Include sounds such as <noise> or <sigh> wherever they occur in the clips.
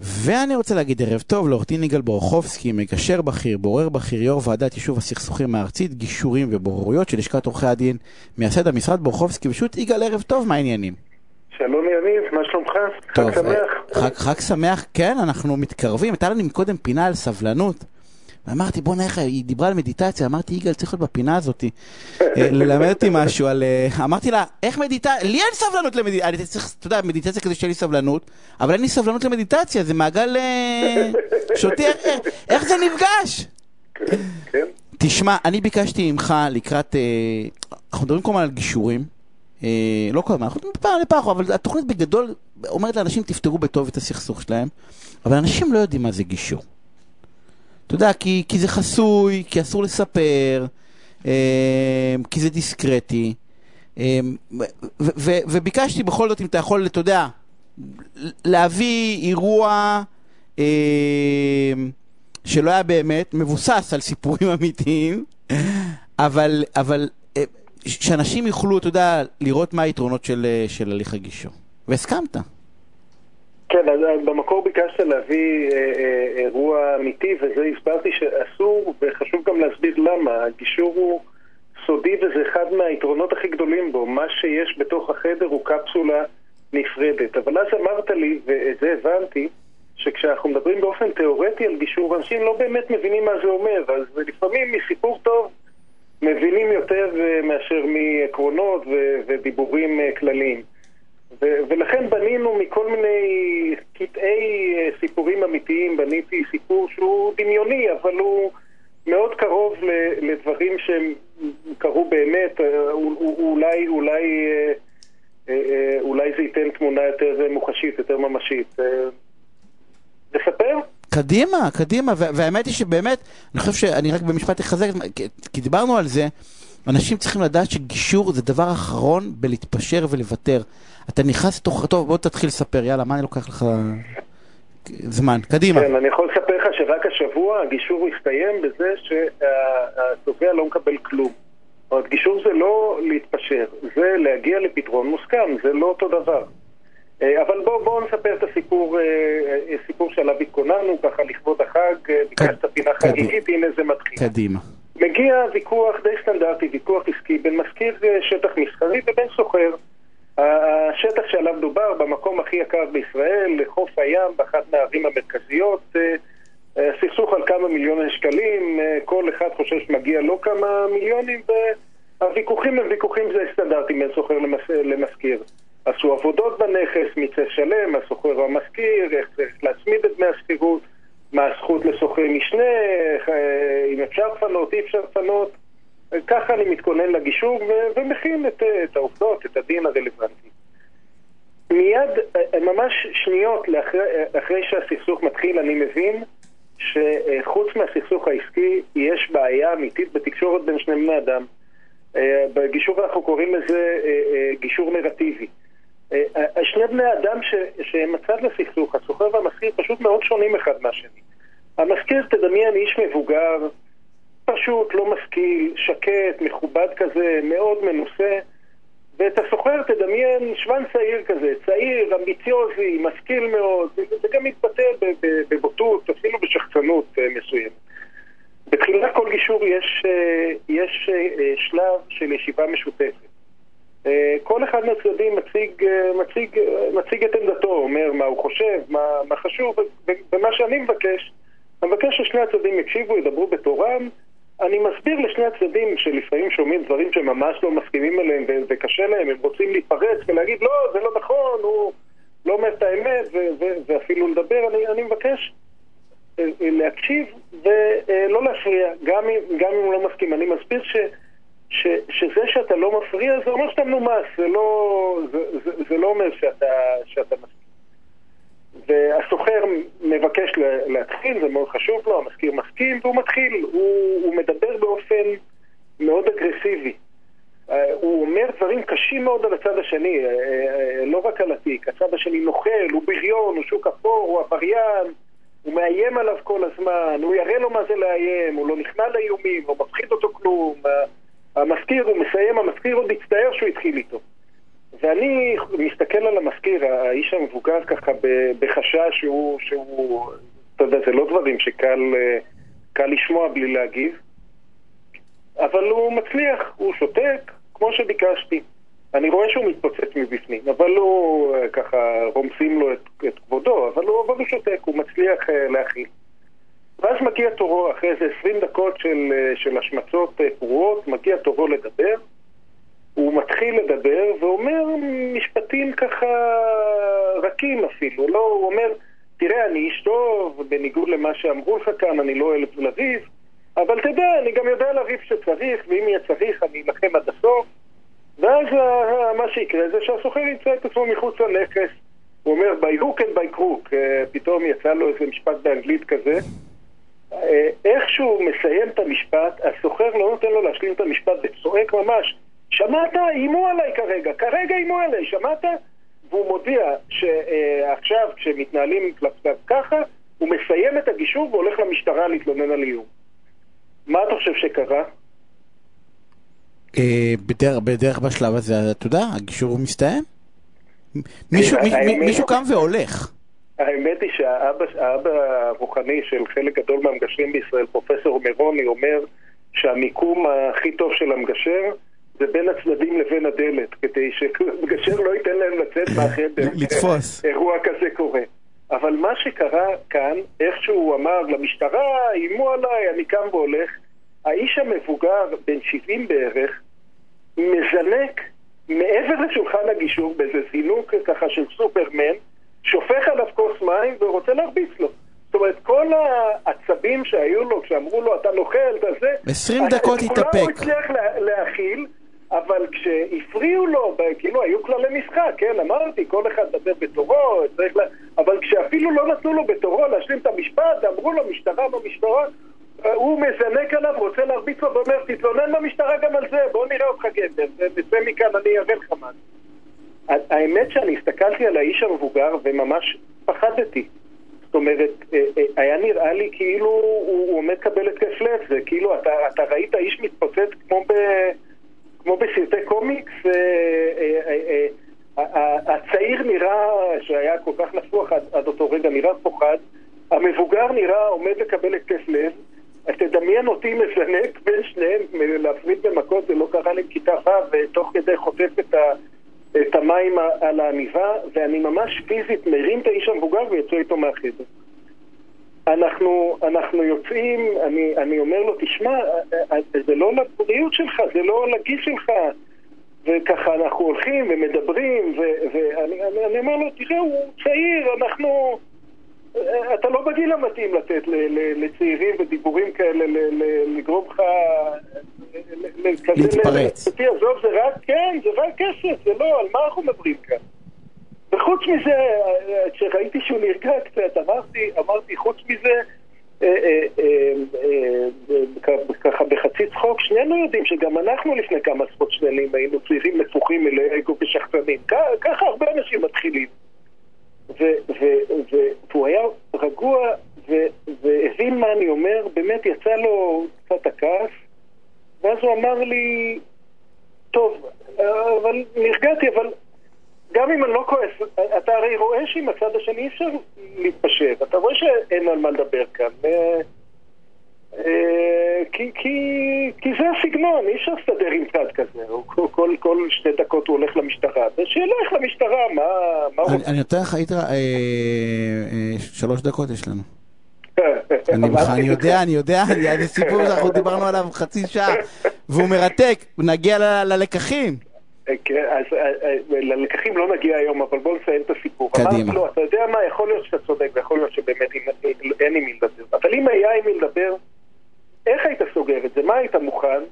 ואני רוצה להגיד ערב טוב לעורך דין יגאל בורחובסקי, מגשר בכיר, בורר בכיר, יו"ר ועדת יישוב הסכסוכים הארצית, גישורים ובוררויות של לשכת עורכי הדין, מייסד המשרד בורחובסקי, פשוט יגאל ערב טוב, מה העניינים? שלום יניב, מה שלומך? טוב, חג שמח. חג, חג שמח, כן, אנחנו מתקרבים, הייתה לנו קודם פינה על סבלנות. ואמרתי, בוא נראה, היא דיברה על מדיטציה, אמרתי, יגאל, צריך להיות בפינה הזאת, אה, ללמד אותי משהו על... אה, אמרתי לה, איך מדיטציה? לי אין סבלנות למדיטציה, אני צריך, אתה יודע, מדיטציה כזה שאין לי סבלנות, אבל אין לי סבלנות למדיטציה, זה מעגל אה, שוטי, איך- איך זה נפגש? תשמע, אני ביקשתי ממך לקראת, אנחנו מדברים כל הזמן על גישורים, לא כל הזמן, אנחנו מדברים פעם לפעם, אבל התוכנית בגדול אומרת לאנשים תפתרו בטוב את הסכסוך שלהם, אבל אנשים לא יודעים מה זה גישור. אתה יודע, כי, כי זה חסוי, כי אסור לספר, אה, כי זה דיסקרטי, אה, ו- ו- וביקשתי בכל זאת, אם אתה יכול, אתה יודע, להביא אירוע אה, שלא היה באמת, מבוסס על סיפורים <laughs> אמיתיים, אבל, אבל אה, שאנשים יוכלו, אתה יודע, לראות מה היתרונות של, אה, של הליך הגישור. והסכמת. כן, אז במקור ביקשת להביא אה, אה, אירוע אמיתי, וזה הסברתי שאסור, וחשוב גם להסביר למה. הגישור הוא סודי וזה אחד מהיתרונות הכי גדולים בו. מה שיש בתוך החדר הוא קפסולה נפרדת. אבל אז אמרת לי, ואת זה הבנתי, שכשאנחנו מדברים באופן תיאורטי על גישור, אנשים לא באמת מבינים מה זה אומר, אז לפעמים מסיפור טוב מבינים יותר אה, מאשר מעקרונות ודיבורים אה, כלליים. ו- ולכן בנינו מכל מיני קטעי אה, סיפורים אמיתיים, בניתי סיפור שהוא דמיוני, אבל הוא מאוד קרוב ל- לדברים שהם קרו באמת, אה, אולי, אולי, אה, אולי זה ייתן תמונה יותר מוחשית, יותר ממשית. נספר? קדימה, קדימה, והאמת היא שבאמת, אני חושב שאני רק במשפט אחזק, כי דיברנו על זה, אנשים צריכים לדעת שגישור זה דבר אחרון בלהתפשר ולוותר. אתה נכנס לתוך, טוב בוא תתחיל לספר, יאללה, מה אני לוקח לך זמן, קדימה. כן, אני יכול לספר לך שרק השבוע הגישור הסתיים בזה שהתובע לא מקבל כלום. אומרת, גישור זה לא להתפשר, זה להגיע לפתרון מוסכם, זה לא אותו דבר. אה, אבל בואו בוא נספר את הסיפור, אה, אה, סיפור שעליו התכוננו, ככה לכבוד החג, ביקשת פינה. חגיגית, הנה זה מתחיל. קדימה. מגיע ויכוח די סטנדרטי, ויכוח עסקי, בין מזכיר אה, שטח מסחרי ובין סוחר. השטח שעליו דובר, במקום הכי יקר בישראל, לחוף הים, באחת מהערים המרכזיות, אה, אה, סכסוך על כמה מיליוני שקלים, כל אחד חושב שמגיע לו כמה מיליונים, והוויכוחים הם ויכוחים די סטנדרטיים בין סוחר למשכיר. עשו עבודות בנכס, מיצב שלם, הסוחר והמשכיר, איך צריך להצמיד את דמי השכירות, מה הזכות לשוכרי משנה, אה, אם אפשר לפנות, אי אפשר לפנות. ככה אני מתכונן לגישור ו- ומכין את, את העובדות, את הדין הרלוונטי. מיד, אה, ממש שניות לאחרי, אה, אחרי שהסכסוך מתחיל, אני מבין שחוץ מהסכסוך העסקי יש בעיה אמיתית בתקשורת בין שני בני אדם. בגישור אנחנו קוראים לזה גישור נרטיבי. אה, אה, שני בני אדם שהם הצד לסכסוך, הסוחר והמשכיר, פשוט מאוד שונים אחד מהשני. המשכיר, תדמיין, איש מבוגר, פשוט, לא משכיל, שקט, מכובד כזה, מאוד מנוסה. ואת הסוחר תדמיין שוון צעיר כזה, צעיר, אמביציוזי, משכיל מאוד, זה גם מתבטא בבוטות, אפילו בשחצנות אה, מסוימת. בתחילת כל גישור יש, יש שלב של ישיבה משותפת. אה, כל אחד מהצדדים מציג, אה, מציג, אה, מציג את עמדתו, אומר מה הוא חושב, מה, מה חשוב, ומה שאני מבקש, אני מבקש ששני הצדדים יקשיבו, ידברו בתורם. אני מסביר לשני הצדדים שלפעמים שומעים דברים שהם ממש לא מסכימים עליהם וקשה להם, הם רוצים להתפרץ ולהגיד לא, זה לא נכון, הוא לא אומר את האמת ואפילו לדבר, אני, אני מבקש להקשיב ולא להפריע, גם אם, גם אם הוא לא מסכים. אני מסביר ש, ש, שזה שאתה לא מפריע זה אומר שאתה מנומס, זה לא, זה, זה, זה לא אומר שאתה, שאתה מסכים. והסוחר מבקש לה- להתחיל, זה מאוד חשוב לו, המזכיר מסכים, והוא מתחיל. הוא, הוא מדבר באופן מאוד אגרסיבי. אה, הוא אומר דברים קשים מאוד על הצד השני, אה, אה, לא רק על התיק. הצד השני נוכל, הוא בריון, הוא שוק אפור, הוא עבריין, הוא מאיים עליו כל הזמן, הוא יראה לו מה זה לאיים, הוא לא נכנע לאיומים, לא מפחיד אותו כלום. המזכיר, הוא מסיים, המזכיר עוד מצטער שהוא התחיל איתו. ואני מסתכל על המזכיר, האיש המבוגר ככה בחשש שהוא, שהוא, אתה יודע, זה לא דברים שקל קל לשמוע בלי להגיב, אבל הוא מצליח, הוא שותק, כמו שביקשתי. אני רואה שהוא מתפוצץ מבפנים, אבל הוא ככה רומסים לו את, את כבודו, אבל הוא, אבל הוא שותק, הוא מצליח להכיל. ואז מגיע תורו, אחרי איזה 20 דקות של, של השמצות פרועות, מגיע תורו לדבר. הוא מתחיל לדבר ואומר משפטים ככה רכים אפילו, לא, הוא אומר, תראה, אני איש טוב, בניגוד למה שאמרו לך כאן, אני לא אוהב לריב, אבל תדע, אני גם יודע לריב שצריך, ואם יהיה צריך, אני אלחם עד הסוף. ואז מה שיקרה זה שהסוחר ימצא את עצמו מחוץ לנכס. הוא אומר, by hook and by crook, פתאום יצא לו איזה משפט באנגלית כזה. איך שהוא מסיים את המשפט, הסוחר לא נותן לו להשלים את המשפט וצועק ממש, שמעת? איימו עליי כרגע, כרגע איימו עליי, שמעת? והוא מודיע שעכשיו כשמתנהלים כלפיו ככה, הוא מסיים את הגישור והולך למשטרה להתלונן על איום. מה אתה חושב שקרה? בדרך, בדרך בשלב הזה, אתה יודע, הגישור מסתיים. מישהו, מישהו קם והולך. האמת היא שהאבא הרוחני של חלק גדול מהמגשרים בישראל, פרופסור מירוני, אומר שהמיקום הכי טוב של המגשר זה בין הצדדים לבין הדלת, כדי שמגשר לא ייתן להם לצאת מהחדר. לתפוס. אירוע כזה קורה. אבל מה שקרה כאן, איך שהוא אמר למשטרה, איימו עליי, אני קם והולך, האיש המבוגר, בן 70 בערך, מזנק מעבר לשולחן הגישור באיזה זינוק ככה של סופרמן, שופך עליו כוס מים ורוצה להרביץ לו. זאת אומרת, כל העצבים שהיו לו כשאמרו לו, אתה נוכל, אתה זה... 20 דקות התאפק. כולם הוא הצליח להכיל, אבל כשהפריעו לו, כאילו היו כללי משחק, כן, אמרתי, כל אחד מדבר בתורו, צריך לה... אבל כשאפילו לא נתנו לו בתורו להשלים את המשפט, אמרו לו, משטרה במשטרה, הוא מזנק עליו, רוצה להרביץ לו ואומר, תתלונן במשטרה גם על זה, בוא נראה אותך גבר, ונצא מכאן, אני אראה לך מה. האמת שאני הסתכלתי על האיש המבוגר וממש פחדתי. זאת אומרת, היה נראה לי כאילו הוא עומד לקבל התקף לב, זה כאילו, אתה, אתה ראית איש מתפוצץ כמו, ב, כמו בסרטי קומיקס, הצעיר נראה, שהיה כל כך נפוח עד, עד אותו רגע, נראה פוחד, המבוגר נראה עומד לקבל התקף לב, תדמיין אותי מזנק בין שניהם, להפריד במכות, זה לא קרה לי בכיתה ו', ותוך כדי חוטף את ה... את המים על העניבה, ואני ממש פיזית מרים את האיש המבוגר ויוצא איתו מהחדר. אנחנו, אנחנו יוצאים, אני, אני אומר לו, תשמע, זה לא לבריאות שלך, זה לא לגיל שלך. וככה אנחנו הולכים ומדברים, ואני אני, אני אומר לו, תראה, הוא צעיר, אנחנו... אתה לא בגיל המתאים לתת לצעירים ודיבורים כאלה, לגרום לך... להתפרץ. עזוב, זה רק, כן, זה רק כסף, זה לא, על מה אנחנו מדברים כאן? וחוץ מזה, כשראיתי שהוא נרגע קצת, אמרתי, אמרתי, חוץ מזה, ככה בחצי צחוק, שנינו יודעים שגם אנחנו לפני כמה עשרות שנים היינו צעירים נפוחים אגו ושחצנים. ככה הרבה אנשים מתחילים. והוא היה רגוע והבין מה אני אומר, באמת יצא לו קצת הכעס, ואז הוא אמר לי, טוב, אבל נרגעתי, אבל גם אם אני לא כועס, אתה הרי רואה שעם הצד השני אי אפשר להתפשר, אתה רואה שאין על מה לדבר כאן. כי, כי, כי זה הסגנון, אי אפשר להסתדר עם צד כזה. כל, כל שתי דקות הוא הולך למשטרה, ושילך למשטרה, מה, מה הוא... אני נותן לך, היית... שלוש דקות יש לנו. אני יודע, אני יודע, זה סיפור שאנחנו דיברנו עליו חצי שעה, והוא מרתק, נגיע ללקחים. כן, אז ללקחים לא נגיע היום, אבל בואו נסיים את הסיפור. קדימה. לא, אתה יודע מה, יכול להיות שאתה צודק, ויכול להיות שבאמת אין עם מי לדבר. אבל אם היה עם מי לדבר, איך היית סוגר את זה? מה היית מוכן?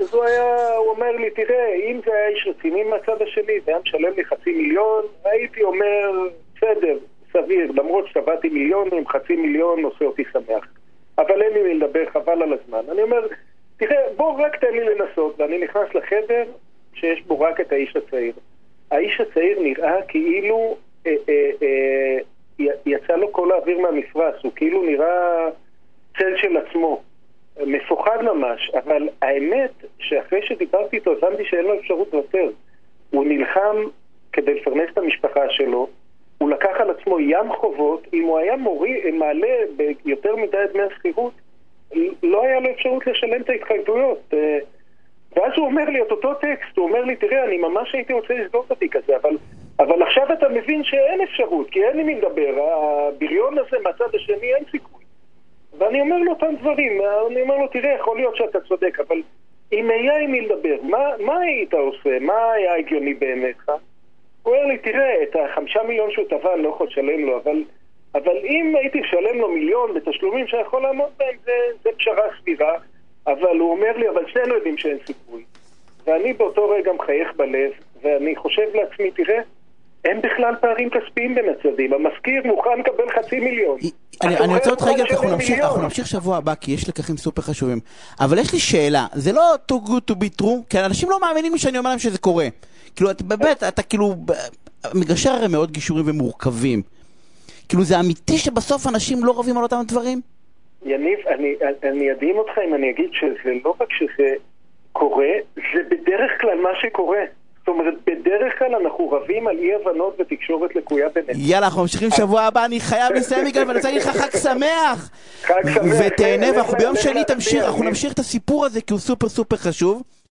אז הוא היה, הוא אומר לי, תראה, אם זה היה איש רציני מהצד השני, זה היה משלם לי חצי מיליון, הייתי אומר, בסדר, סביר, למרות שטבעתי מיליונים, חצי מיליון עושה אותי שמח. אבל אין לי מי לדבר, חבל על הזמן. אני אומר, תראה, בוא רק תן לי לנסות, ואני נכנס לחדר שיש בו רק את האיש הצעיר. האיש הצעיר נראה כאילו אה, אה, אה, יצא לו כל האוויר מהמפרש, הוא כאילו נראה צל של עצמו. מפוחד ממש, אבל האמת שאחרי שדיברתי איתו הבנתי שאין לו אפשרות לוותר. הוא נלחם כדי לפרנס את המשפחה שלו, הוא לקח על עצמו ים חובות, אם הוא היה מורי, מעלה ביותר מדי דמי השכירות, לא היה לו אפשרות לשלם את ההתחייבויות. אה, ואז הוא אומר לי את אותו טקסט, הוא אומר לי, תראה, אני ממש הייתי רוצה לסגור את התיק הזה, אבל, אבל עכשיו אתה מבין שאין אפשרות, כי אין לי מי לדבר, הבריון הזה מהצד השני אין סיכוי. ואני אומר לו אותם דברים, אני אומר לו, תראה, יכול להיות שאתה צודק, אבל אם היה עם מי לדבר, מה, מה היית עושה? מה היה הגיוני בעיניך? הוא אומר לי, תראה, את החמישה מיליון שהוא טבע אני לא יכול לשלם לו, אבל, אבל אם הייתי משלם לו מיליון בתשלומים שאני יכול לעמוד בהם, זה, זה פשרה סבירה. אבל הוא אומר לי, אבל שנינו יודעים שאין סיכוי. ואני באותו רגע מחייך בלב, ואני חושב לעצמי, תראה, אין בכלל פערים כספיים בין הצדדים. המזכיר מוכן לקבל חצי מיליון. אני, אני רוצה אותך רגע, אנחנו נמשיך, אנחנו נמשיך שבוע הבא, כי יש לקחים סופר חשובים. אבל יש לי שאלה, זה לא too good to be true, כי אנשים לא מאמינים לי שאני אומר להם שזה קורה. כאילו, את, באמת, אתה כאילו, מגשר הרי מאוד גישורים ומורכבים. כאילו, זה אמיתי שבסוף אנשים לא רבים על אותם דברים? יניב, אני, אני אדהים אותך אם אני אגיד שזה לא רק שזה קורה, זה בדרך כלל מה שקורה. זאת אומרת, בדרך כלל אנחנו רבים על אי הבנות ותקשורת לקויה בינינו. יאללה, אנחנו ממשיכים שבוע הבא, אני חייב לסיים יגאל, ואני רוצה להגיד לך חג שמח! חג שמח. ותהנה, ואנחנו ביום שני תמשיך, אנחנו נמשיך את הסיפור הזה כי הוא סופר סופר חשוב.